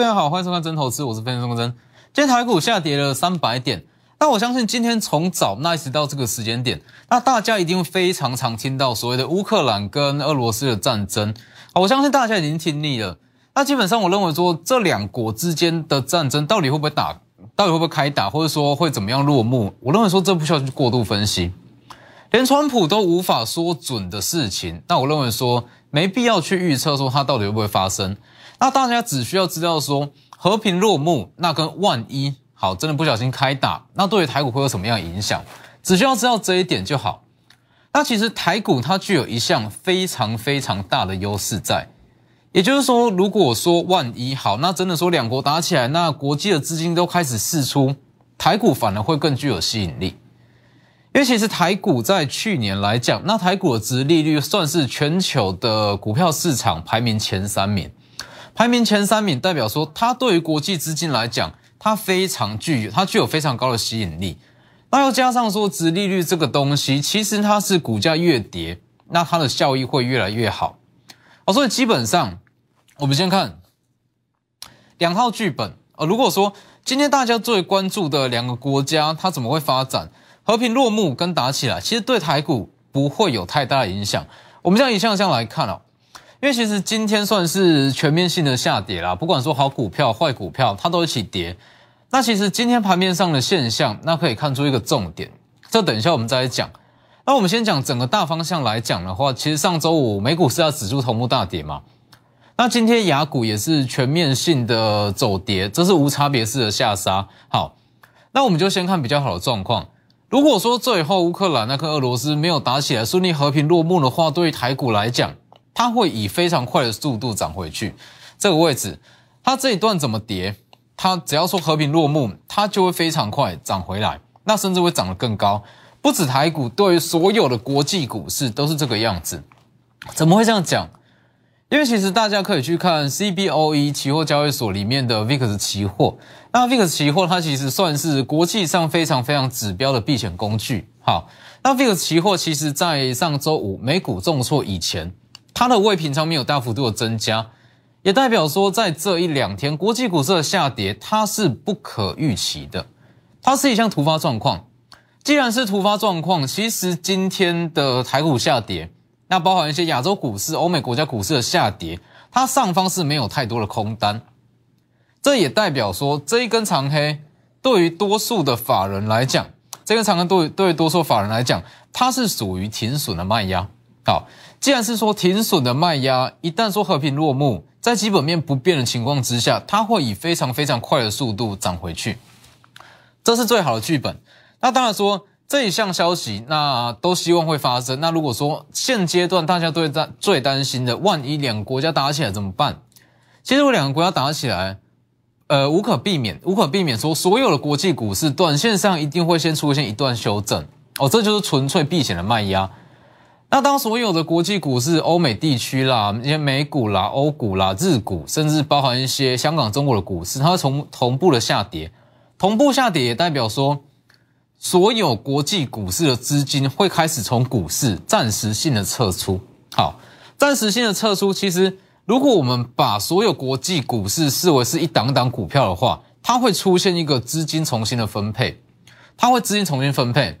各位投资朋友好，欢迎收看真投资，我是分析师钟真。今天台股下跌了三百点，那我相信今天从早那一直到这个时间点，那大家一定非常常听到所谓的乌克兰跟俄罗斯的战争。我相信大家已经听腻了。那基本上我认为说，这两国之间的战争到底会不会打，到底会不会开打，或者说会怎么样落幕？我认为说这不需要去过度分析。连川普都无法说准的事情，那我认为说没必要去预测说它到底会不会发生。那大家只需要知道说和平落幕，那跟万一好真的不小心开打，那对于台股会有什么样的影响？只需要知道这一点就好。那其实台股它具有一项非常非常大的优势在，也就是说，如果说万一好，那真的说两国打起来，那国际的资金都开始释出，台股反而会更具有吸引力。因为其实台股在去年来讲，那台股的值利率算是全球的股票市场排名前三名，排名前三名代表说它对于国际资金来讲，它非常具有它具有非常高的吸引力。那又加上说值利率这个东西，其实它是股价越跌，那它的效益会越来越好。哦，所以基本上我们先看两套剧本。呃，如果说今天大家最关注的两个国家，它怎么会发展？和平落幕跟打起来，其实对台股不会有太大的影响。我们这样一项项来看哦，因为其实今天算是全面性的下跌啦，不管说好股票、坏股票，它都一起跌。那其实今天盘面上的现象，那可以看出一个重点。这等一下我们再来讲。那我们先讲整个大方向来讲的话，其实上周五美股是要止住头目大跌嘛？那今天雅股也是全面性的走跌，这是无差别式的下杀。好，那我们就先看比较好的状况。如果说最后乌克兰那颗俄罗斯没有打起来，顺利和平落幕的话，对于台股来讲，它会以非常快的速度涨回去。这个位置，它这一段怎么跌，它只要说和平落幕，它就会非常快涨回来，那甚至会涨得更高。不止台股，对于所有的国际股市都是这个样子。怎么会这样讲？因为其实大家可以去看 CBOE 期货交易所里面的 VIX 期货，那 VIX 期货它其实算是国际上非常非常指标的避险工具。好，那 VIX 期货其实在上周五美股重挫以前，它的未平仓没有大幅度的增加，也代表说在这一两天国际股市的下跌它是不可预期的，它是一项突发状况。既然是突发状况，其实今天的台股下跌。那包含一些亚洲股市、欧美国家股市的下跌，它上方是没有太多的空单，这也代表说这一根长黑对于多数的法人来讲，这根长黑对对于多数法人来讲，它是属于停损的卖压。好，既然是说停损的卖压，一旦说和平落幕，在基本面不变的情况之下，它会以非常非常快的速度涨回去，这是最好的剧本。那当然说。这一项消息，那都希望会发生。那如果说现阶段大家最担最担心的，万一两个国家打起来怎么办？其实，如果两个国家打起来，呃，无可避免，无可避免说，所有的国际股市短线上一定会先出现一段修正。哦，这就是纯粹避险的卖压。那当所有的国际股市，欧美地区啦，一些美股啦、欧股啦、日股，甚至包含一些香港、中国的股市，它从同步的下跌，同步下跌也代表说。所有国际股市的资金会开始从股市暂时性的撤出。好，暂时性的撤出，其实如果我们把所有国际股市视为是一档档股票的话，它会出现一个资金重新的分配，它会资金重新分配。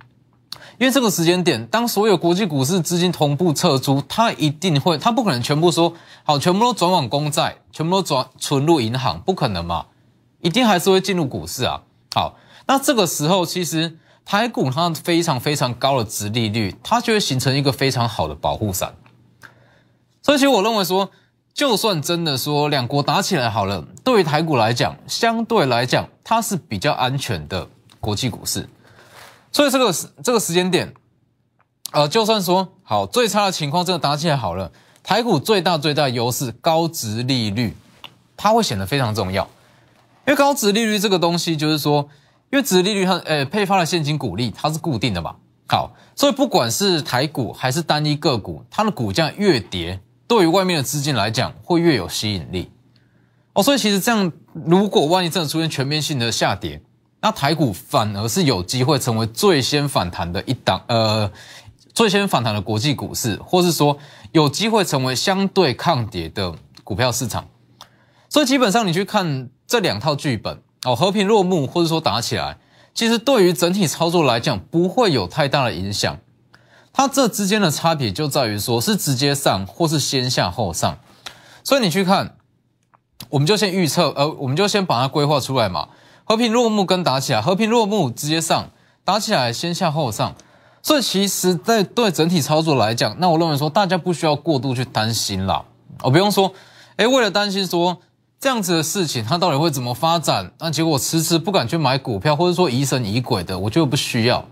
因为这个时间点，当所有国际股市资金同步撤出，它一定会，它不可能全部说好，全部都转往公债，全部都转存入银行，不可能嘛？一定还是会进入股市啊。好，那这个时候其实。台股它非常非常高的值利率，它就会形成一个非常好的保护伞。所以，其实我认为说，就算真的说两国打起来好了，对于台股来讲，相对来讲它是比较安全的国际股市。所以，这个时这个时间点，呃，就算说好最差的情况真的打起来好了，台股最大最大的优势高值利率，它会显得非常重要。因为高值利率这个东西，就是说。因为值利率它呃配发的现金股利它是固定的嘛，好，所以不管是台股还是单一个股，它的股价越跌，对于外面的资金来讲会越有吸引力哦。所以其实这样，如果万一真的出现全面性的下跌，那台股反而是有机会成为最先反弹的一档，呃，最先反弹的国际股市，或是说有机会成为相对抗跌的股票市场。所以基本上你去看这两套剧本哦，和平落幕或者说打起来，其实对于整体操作来讲不会有太大的影响。它这之间的差别就在于说是直接上或是先下后上。所以你去看，我们就先预测，呃，我们就先把它规划出来嘛。和平落幕跟打起来，和平落幕直接上，打起来先下后上。所以其实，在对整体操作来讲，那我认为说大家不需要过度去担心啦。我不用说，哎，为了担心说。这样子的事情，它到底会怎么发展？那结果迟迟不敢去买股票，或者说疑神疑鬼的，我觉得不需要，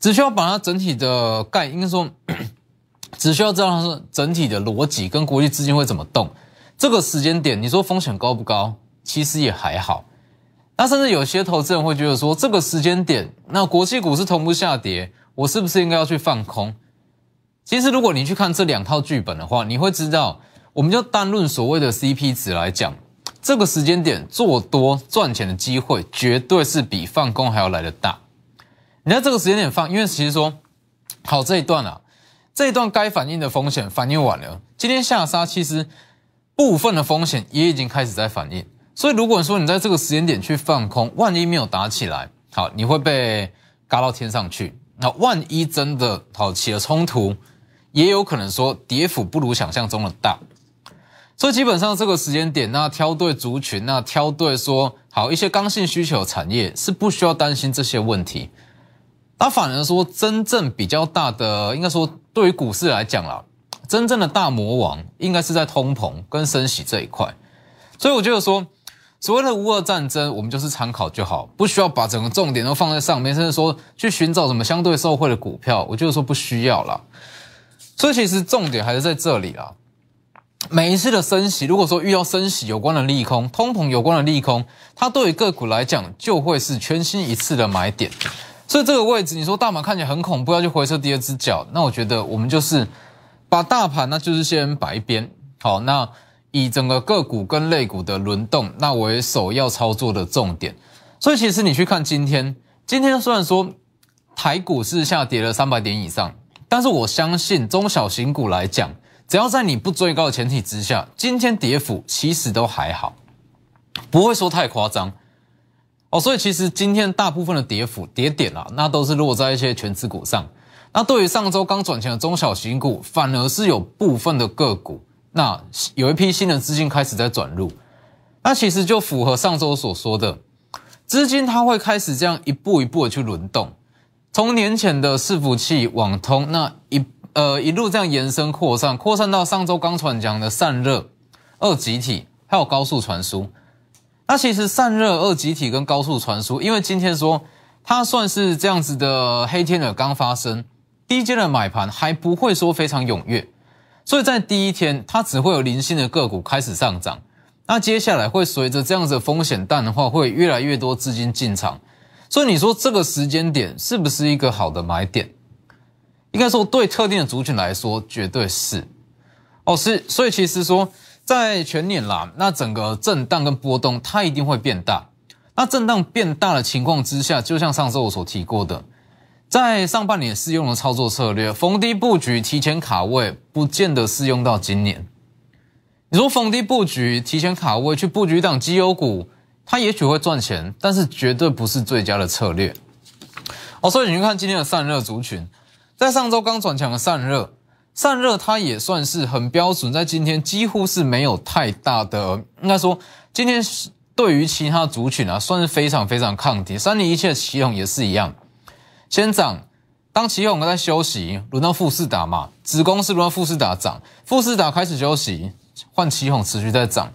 只需要把它整体的概，应该说，只需要知道它是整体的逻辑跟国际资金会怎么动。这个时间点，你说风险高不高？其实也还好。那甚至有些投资人会觉得说，这个时间点，那国际股市同步下跌，我是不是应该要去放空？其实如果你去看这两套剧本的话，你会知道。我们就单论所谓的 CP 值来讲，这个时间点做多赚钱的机会，绝对是比放空还要来的大。你在这个时间点放，因为其实说好这一段啊，这一段该反应的风险反应完了，今天下杀，其实部分的风险也已经开始在反应。所以如果说你在这个时间点去放空，万一没有打起来，好，你会被嘎到天上去。那万一真的好起了冲突，也有可能说跌幅不如想象中的大。所以基本上这个时间点，那挑对族群，那挑对说好一些刚性需求产业是不需要担心这些问题。那反而说真正比较大的，应该说对于股市来讲啦，真正的大魔王应该是在通膨跟升息这一块。所以我觉得说，所谓的乌俄战争，我们就是参考就好，不需要把整个重点都放在上面，甚至说去寻找什么相对受惠的股票，我觉得说不需要了。所以其实重点还是在这里啦。每一次的升息，如果说遇到升息有关的利空、通膨有关的利空，它对于个股来讲就会是全新一次的买点。所以这个位置，你说大盘看起来很恐怖，要去回撤第二只脚，那我觉得我们就是把大盘，那就是先摆一边。好，那以整个个股跟类股的轮动，那为首要操作的重点。所以其实你去看今天，今天虽然说台股是下跌了三百点以上，但是我相信中小型股来讲。只要在你不追高的前提之下，今天跌幅其实都还好，不会说太夸张哦。所以其实今天大部分的跌幅跌点啊，那都是落在一些全资股上。那对于上周刚转钱的中小型股，反而是有部分的个股，那有一批新的资金开始在转入。那其实就符合上周所说的，资金它会开始这样一步一步的去轮动，从年前的伺服器、网通那一。呃，一路这样延伸扩散，扩散到上周刚传讲的散热、二极体，还有高速传输。那其实散热、二极体跟高速传输，因为今天说它算是这样子的黑天鹅刚发生，第一阶的买盘还不会说非常踊跃，所以在第一天它只会有零星的个股开始上涨。那接下来会随着这样子风险淡的话，会越来越多资金进场。所以你说这个时间点是不是一个好的买点？应该说，对特定的族群来说，绝对是哦，是，所以其实说，在全年啦，那整个震荡跟波动，它一定会变大。那震荡变大的情况之下，就像上周我所提过的，在上半年适用的操作策略，逢低布局、提前卡位，不见得适用到今年。你说逢低布局、提前卡位去布局一档绩优股，它也许会赚钱，但是绝对不是最佳的策略。哦，所以你去看今天的散热族群。在上周刚转强的散热，散热它也算是很标准，在今天几乎是没有太大的，应该说今天对于其他族群啊，算是非常非常抗跌。三零一切奇宏也是一样，先涨，当奇宏在休息，轮到富士达嘛，子公司轮到富士达涨，富士达开始休息，换奇哄持续在涨。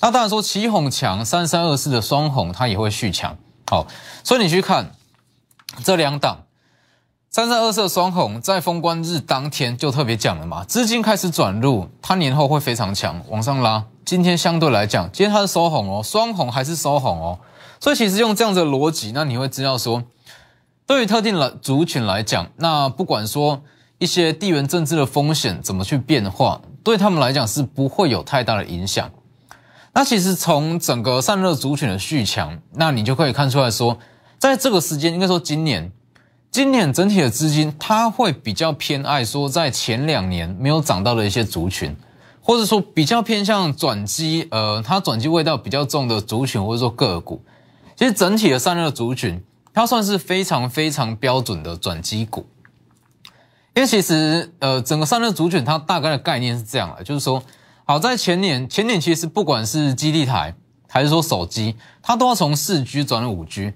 那当然说奇哄强，三三二四的双红它也会续强。好，所以你去看这两档。三三二四双红在封关日当天就特别讲了嘛，资金开始转入，它年后会非常强，往上拉。今天相对来讲，今天它是收红哦，双红还是收红哦。所以其实用这样的逻辑，那你会知道说，对于特定的族群来讲，那不管说一些地缘政治的风险怎么去变化，对他们来讲是不会有太大的影响。那其实从整个散热族群的续强，那你就可以看出来说，在这个时间，应该说今年。今年整体的资金，它会比较偏爱说，在前两年没有涨到的一些族群，或者说比较偏向转机，呃，它转机味道比较重的族群或者说个股，其实整体的散热族群，它算是非常非常标准的转机股。因为其实，呃，整个散热族群它大概的概念是这样的，就是说，好在前年，前年其实不管是基地台还是说手机，它都要从四 G 转到五 G，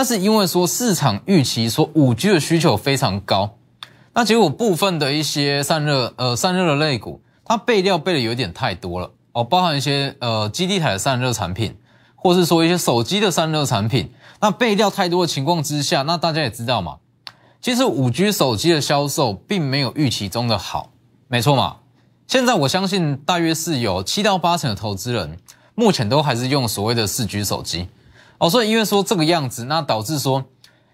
但是因为说市场预期说五 G 的需求非常高，那结果部分的一些散热，呃，散热的类股。它备料备的有点太多了哦，包含一些呃基地台的散热产品，或是说一些手机的散热产品。那备料太多的情况之下，那大家也知道嘛，其实五 G 手机的销售并没有预期中的好，没错嘛。现在我相信大约是有七到八成的投资人目前都还是用所谓的四 G 手机哦，所以因为说这个样子，那导致说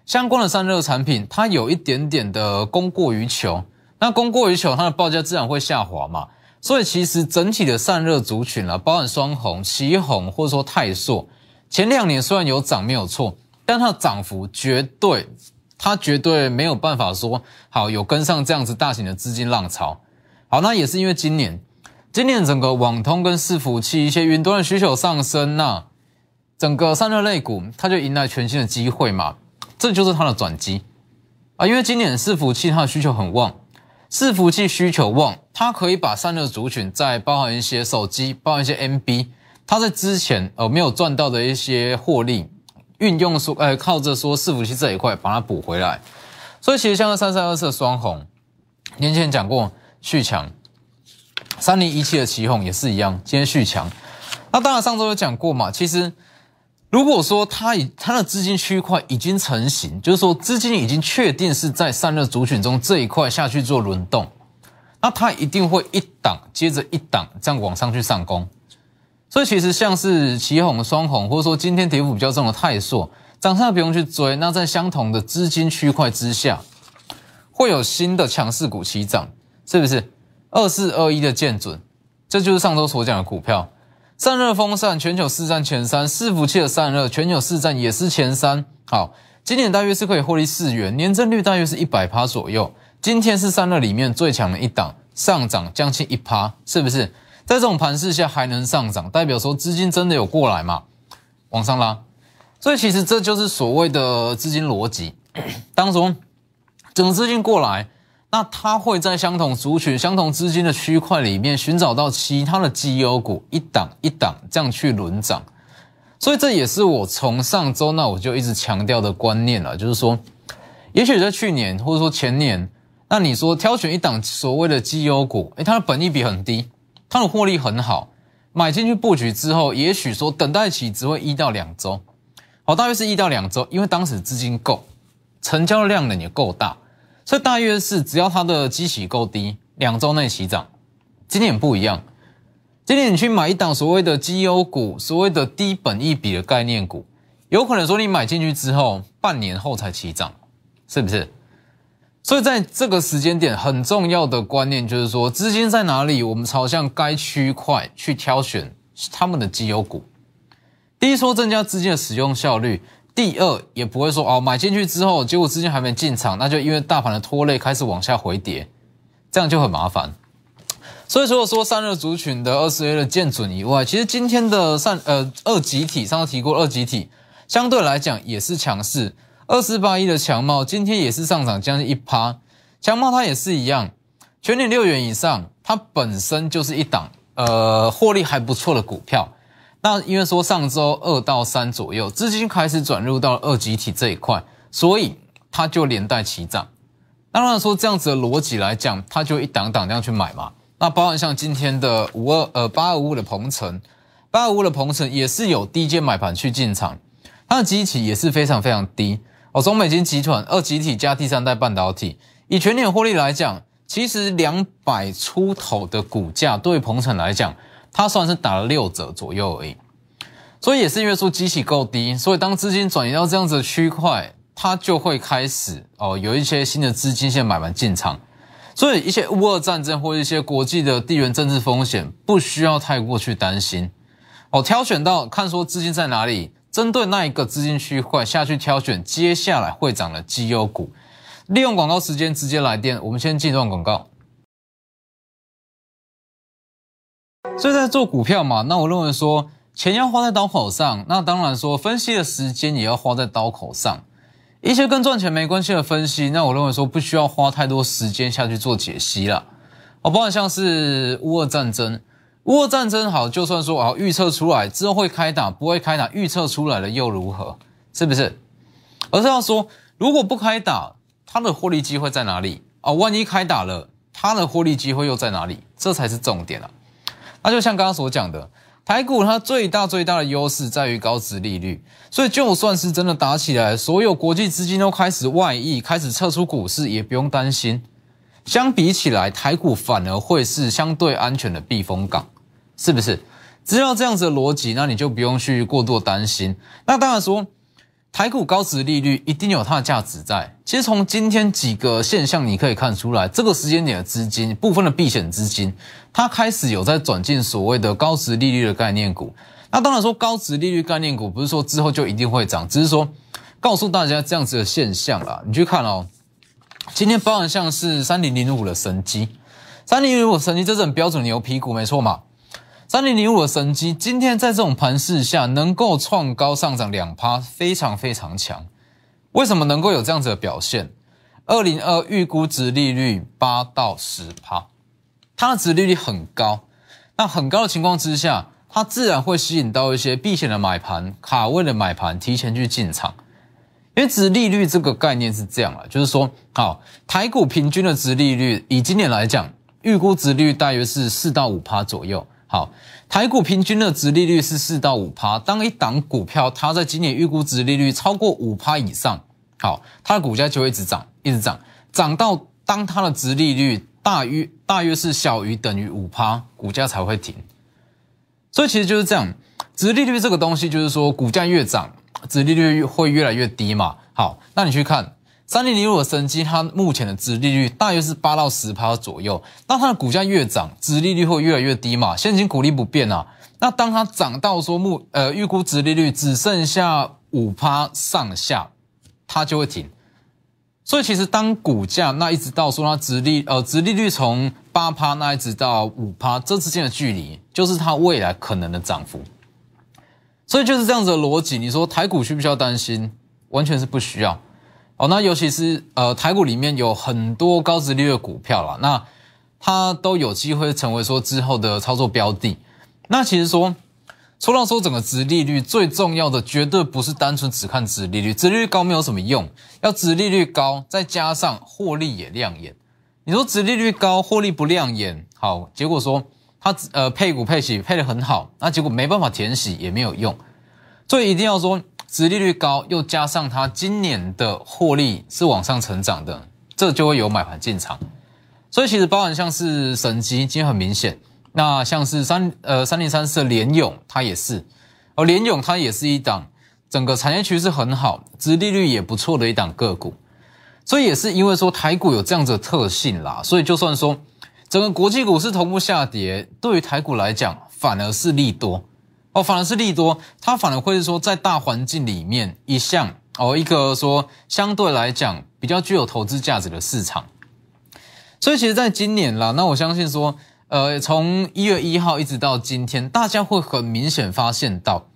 相关的散热产品它有一点点的供过于求，那供过于求，它的报价自然会下滑嘛。所以其实整体的散热族群啊，包含双红、旗红或者说泰硕，前两年虽然有涨没有错，但它的涨幅绝对，它绝对没有办法说好有跟上这样子大型的资金浪潮。好，那也是因为今年，今年整个网通跟伺服器一些云端的需求上升，那整个散热类股它就迎来全新的机会嘛，这就是它的转机啊，因为今年伺服器它的需求很旺。伺服器需求旺，它可以把散热族群在包含一些手机、包含一些 NB，它在之前呃没有赚到的一些获利，运用说呃靠着说伺服器这一块把它补回来。所以其实像三三二四双红，年前讲过续强，三零一七的旗红也是一样，今天续强。那当然上周有讲过嘛，其实。如果说它已它的资金区块已经成型，就是说资金已经确定是在散热族群中这一块下去做轮动，那它一定会一档接着一档这样往上去上攻。所以其实像是旗红、双红，或者说今天跌幅比较重的泰硕，涨上不用去追。那在相同的资金区块之下，会有新的强势股起涨，是不是？二四二一的建准，这就是上周所讲的股票。散热风扇全球市占前三，伺服器的散热全球市占也是前三。好，今年大约是可以获利四元，年增率大约是一百趴左右。今天是散热里面最强的一档，上涨将近一趴，是不是？在这种盘势下还能上涨，代表说资金真的有过来嘛？往上拉，所以其实这就是所谓的资金逻辑。当中整个资金过来。那它会在相同族群、相同资金的区块里面寻找到其他的绩优股，一档一档这样去轮涨，所以这也是我从上周那我就一直强调的观念了，就是说，也许在去年或者说前年，那你说挑选一档所谓的绩优股，诶，它的本益比很低，它的获利很好，买进去布局之后，也许说等待期只会一到两周，好，大约是一到两周，因为当时资金够，成交量呢也够大。所以大约是只要它的基期够低，两周内起涨。今年不一样，今年你去买一档所谓的绩优股，所谓的低本益比的概念股，有可能说你买进去之后，半年后才起涨，是不是？所以在这个时间点，很重要的观念就是说，资金在哪里，我们朝向该区块去挑选他们的绩优股。第一，说增加资金的使用效率。第二也不会说哦，买进去之后，结果资金还没进场，那就因为大盘的拖累开始往下回跌，这样就很麻烦。所以说说散热族群的二十 A 的见准以外，其实今天的散呃二集体上次提过二集体，相对来讲也是强势。二四八一的强茂今天也是上涨将近一趴，强茂它也是一样，全年六元以上，它本身就是一档呃获利还不错的股票。那因为说上周二到三左右，资金开始转入到二级体这一块，所以它就连带齐涨。当然说这样子的逻辑来讲，它就一档档这样去买嘛。那包含像今天的五二呃八二五五的鹏程，八二五五的鹏程也是有低阶买盘去进场，它的基体也是非常非常低哦。中美金集团二级体加第三代半导体，以全年获利来讲，其实两百出头的股价对鹏程来讲。它算是打了六折左右而已，所以也是因为说机器够低，所以当资金转移到这样子的区块，它就会开始哦有一些新的资金线买完进场，所以一些乌俄战争或一些国际的地缘政治风险不需要太过去担心哦。挑选到看说资金在哪里，针对那一个资金区块下去挑选接下来会涨的绩优股，利用广告时间直接来电，我们先进段广告。所以在做股票嘛，那我认为说钱要花在刀口上，那当然说分析的时间也要花在刀口上。一些跟赚钱没关系的分析，那我认为说不需要花太多时间下去做解析了。哦，包括像是乌俄战争，乌俄战争好，就算说啊预测出来之后会开打，不会开打，预测出来了又如何？是不是？而是要说，如果不开打，它的获利机会在哪里啊？万一开打了，它的获利机会又在哪里？这才是重点啊！那就像刚刚所讲的，台股它最大最大的优势在于高值利率，所以就算是真的打起来，所有国际资金都开始外溢，开始撤出股市，也不用担心。相比起来，台股反而会是相对安全的避风港，是不是？只要这样子的逻辑，那你就不用去过度担心。那当然说。台股高值利率一定有它的价值在。其实从今天几个现象你可以看出来，这个时间点的资金部分的避险资金，它开始有在转进所谓的高值利率的概念股。那当然说高值利率概念股不是说之后就一定会涨，只是说告诉大家这样子的现象啦。你去看哦，今天包含像是三零零五的神机，三零零五神机这是很标准牛皮股，没错嘛。三零零五的神机今天在这种盘势下能够创高上涨两趴，非常非常强。为什么能够有这样子的表现？二零二预估值利率八到十趴，它的值利率很高。那很高的情况之下，它自然会吸引到一些避险的买盘、卡位的买盘提前去进场。因为值利率这个概念是这样了，就是说，好，台股平均的值利率以今年来讲，预估值率大约是四到五趴左右。好，台股平均的值利率是四到五趴。当一档股票它在今年预估值利率超过五趴以上，好，它的股价就会一直涨，一直涨，涨到当它的值利率大于大约是小于等于五趴，股价才会停。所以其实就是这样，值利率这个东西就是说，股价越涨，值利率会越来越低嘛。好，那你去看。三零零五的升基，它目前的值利率大约是八到十趴左右。那它的股价越涨，值利率会越来越低嘛？现金股利不变啊。那当它涨到说目呃预估值利率只剩下五趴上下，它就会停。所以其实当股价那一直到说它值利呃值利率从八趴那一直到五趴，这之间的距离就是它未来可能的涨幅。所以就是这样子的逻辑。你说台股需不需要担心？完全是不需要。哦，那尤其是呃台股里面有很多高值利率的股票啦，那它都有机会成为说之后的操作标的。那其实说，说到说整个值利率最重要的，绝对不是单纯只看值利率，值利率高没有什么用，要值利率高，再加上获利也亮眼。你说值利率高，获利不亮眼，好，结果说它呃配股配息配的很好，那结果没办法填息也没有用，所以一定要说。殖利率高，又加上它今年的获利是往上成长的，这就会有买盘进场。所以其实包含像是神机，今天很明显。那像是三呃三零三四的联勇，它也是，而联勇它也是一档整个产业趋势很好，殖利率也不错的一档个股。所以也是因为说台股有这样子的特性啦，所以就算说整个国际股市同步下跌，对于台股来讲反而是利多。哦，反而是利多，它反而会是说，在大环境里面一项哦，一个说相对来讲比较具有投资价值的市场。所以，其实，在今年啦，那我相信说，呃，从一月一号一直到今天，大家会很明显发现到，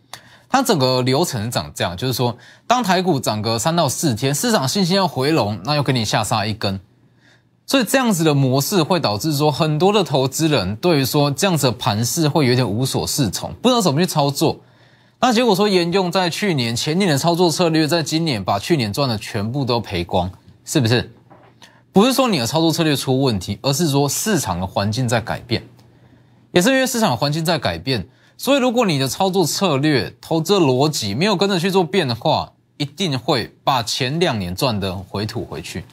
它整个流程长这样，就是说，当台股涨个三到四天，市场信心要回笼，那又给你下杀一根。所以这样子的模式会导致说，很多的投资人对于说这样子的盘势会有点无所适从，不知道怎么去操作。那结果说沿用在去年、前年的操作策略，在今年把去年赚的全部都赔光，是不是？不是说你的操作策略出问题，而是说市场的环境在改变。也是因为市场环境在改变，所以如果你的操作策略、投资逻辑没有跟着去做变的话，一定会把前两年赚的回吐回去。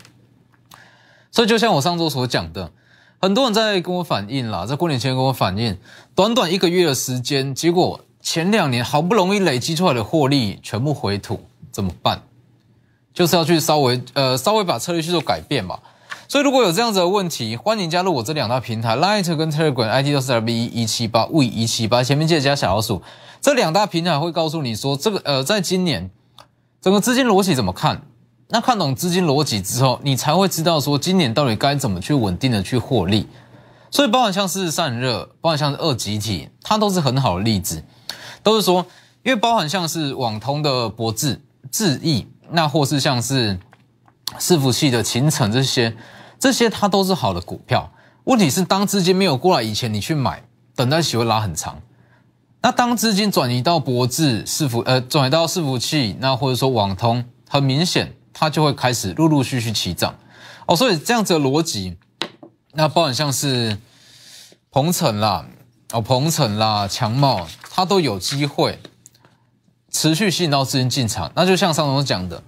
所以就像我上周所讲的，很多人在跟我反映啦，在过年前跟我反映，短短一个月的时间，结果前两年好不容易累积出来的获利全部回吐，怎么办？就是要去稍微呃稍微把策略去做改变嘛。所以如果有这样子的问题，欢迎加入我这两大平台，Light 跟 Telegram ID 都是 W 一七八 V 一七八，前面记得加小老鼠。这两大平台会告诉你说，这个呃，在今年整个资金逻辑怎么看？那看懂资金逻辑之后，你才会知道说今年到底该怎么去稳定的去获利。所以包含像是散热，包含像是二极体，它都是很好的例子，都是说，因为包含像是网通的博智、智易，那或是像是伺服器的秦城这些，这些它都是好的股票。问题是当资金没有过来以前，你去买，等待期会拉很长。那当资金转移到博智、伺服呃转移到伺服器，那或者说网通，很明显它就会开始陆陆续续起涨。哦，所以这样子的逻辑。那包含像是鹏程啦，哦鹏程啦，强茂，它都有机会持续吸引到资金进场。那就像上总讲的，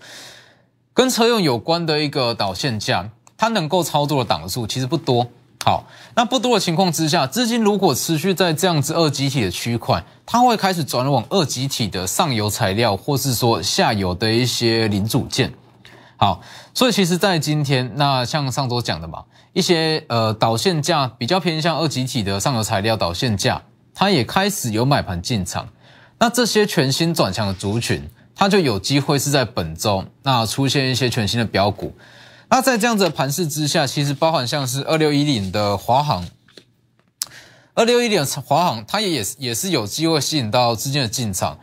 跟车用有关的一个导线架，它能够操作的档数其实不多。好，那不多的情况之下，资金如果持续在这样子二极体的区块，它会开始转往二极体的上游材料，或是说下游的一些零组件。好，所以其实，在今天，那像上周讲的嘛。一些呃导线架比较偏向二级体的上游材料导线架，它也开始有买盘进场。那这些全新转强的族群，它就有机会是在本周那出现一些全新的标股。那在这样子的盘势之下，其实包含像是二六一零的华航，二六一零华航，它也也是也是有机会吸引到资金的进场。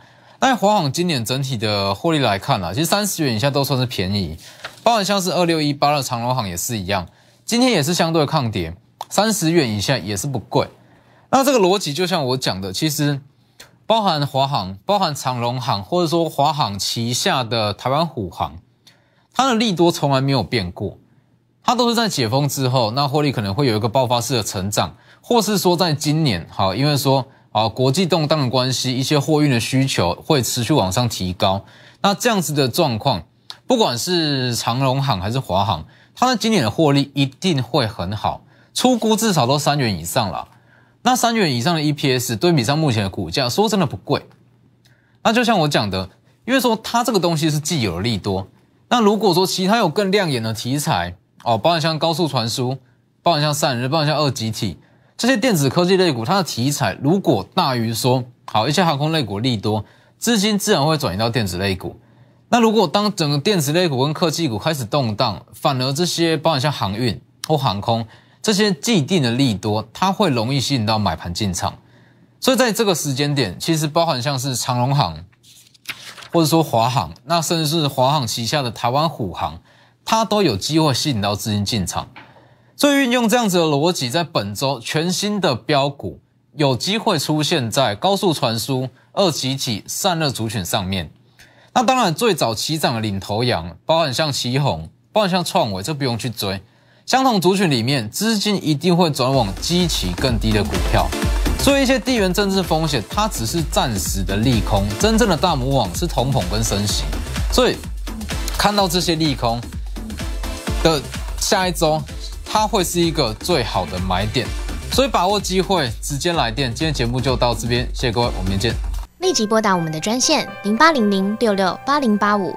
但华航今年整体的获利来看啊，其实三十元以下都算是便宜。包含像是二六一八的长荣航也是一样。今天也是相对抗跌，三十元以下也是不贵。那这个逻辑就像我讲的，其实包含华航、包含长荣航，或者说华航旗下的台湾虎航，它的利多从来没有变过。它都是在解封之后，那获利可能会有一个爆发式的成长，或是说在今年，好，因为说啊国际动荡的关系，一些货运的需求会持续往上提高。那这样子的状况，不管是长荣航还是华航。它的今年的获利一定会很好，出估至少都三元以上了。那三元以上的 EPS 对比上目前的股价，说真的不贵。那就像我讲的，因为说它这个东西是既有的利多。那如果说其他有更亮眼的题材哦，包含像高速传输，包含像散热，包含像二极体这些电子科技类股，它的题材如果大于说好一些航空类股利多，资金自然会转移到电子类股。那如果当整个电子类股跟科技股开始动荡，反而这些包含像航运或航空这些既定的利多，它会容易吸引到买盘进场。所以在这个时间点，其实包含像是长荣航，或者说华航，那甚至是华航旗下的台湾虎航，它都有机会吸引到资金进场。所以运用这样子的逻辑，在本周全新的标股有机会出现在高速传输、二极体、散热族群上面。那当然，最早起涨的领头羊，包含像旗宏，包含像创维，这不用去追。相同族群里面，资金一定会转往基期更低的股票。所以一些地缘政治风险，它只是暂时的利空，真正的大魔王是通膨跟升息。所以看到这些利空的下一周，它会是一个最好的买点。所以把握机会，直接来电。今天节目就到这边，谢谢各位，我们明天见。立即拨打我们的专线零八零零六六八零八五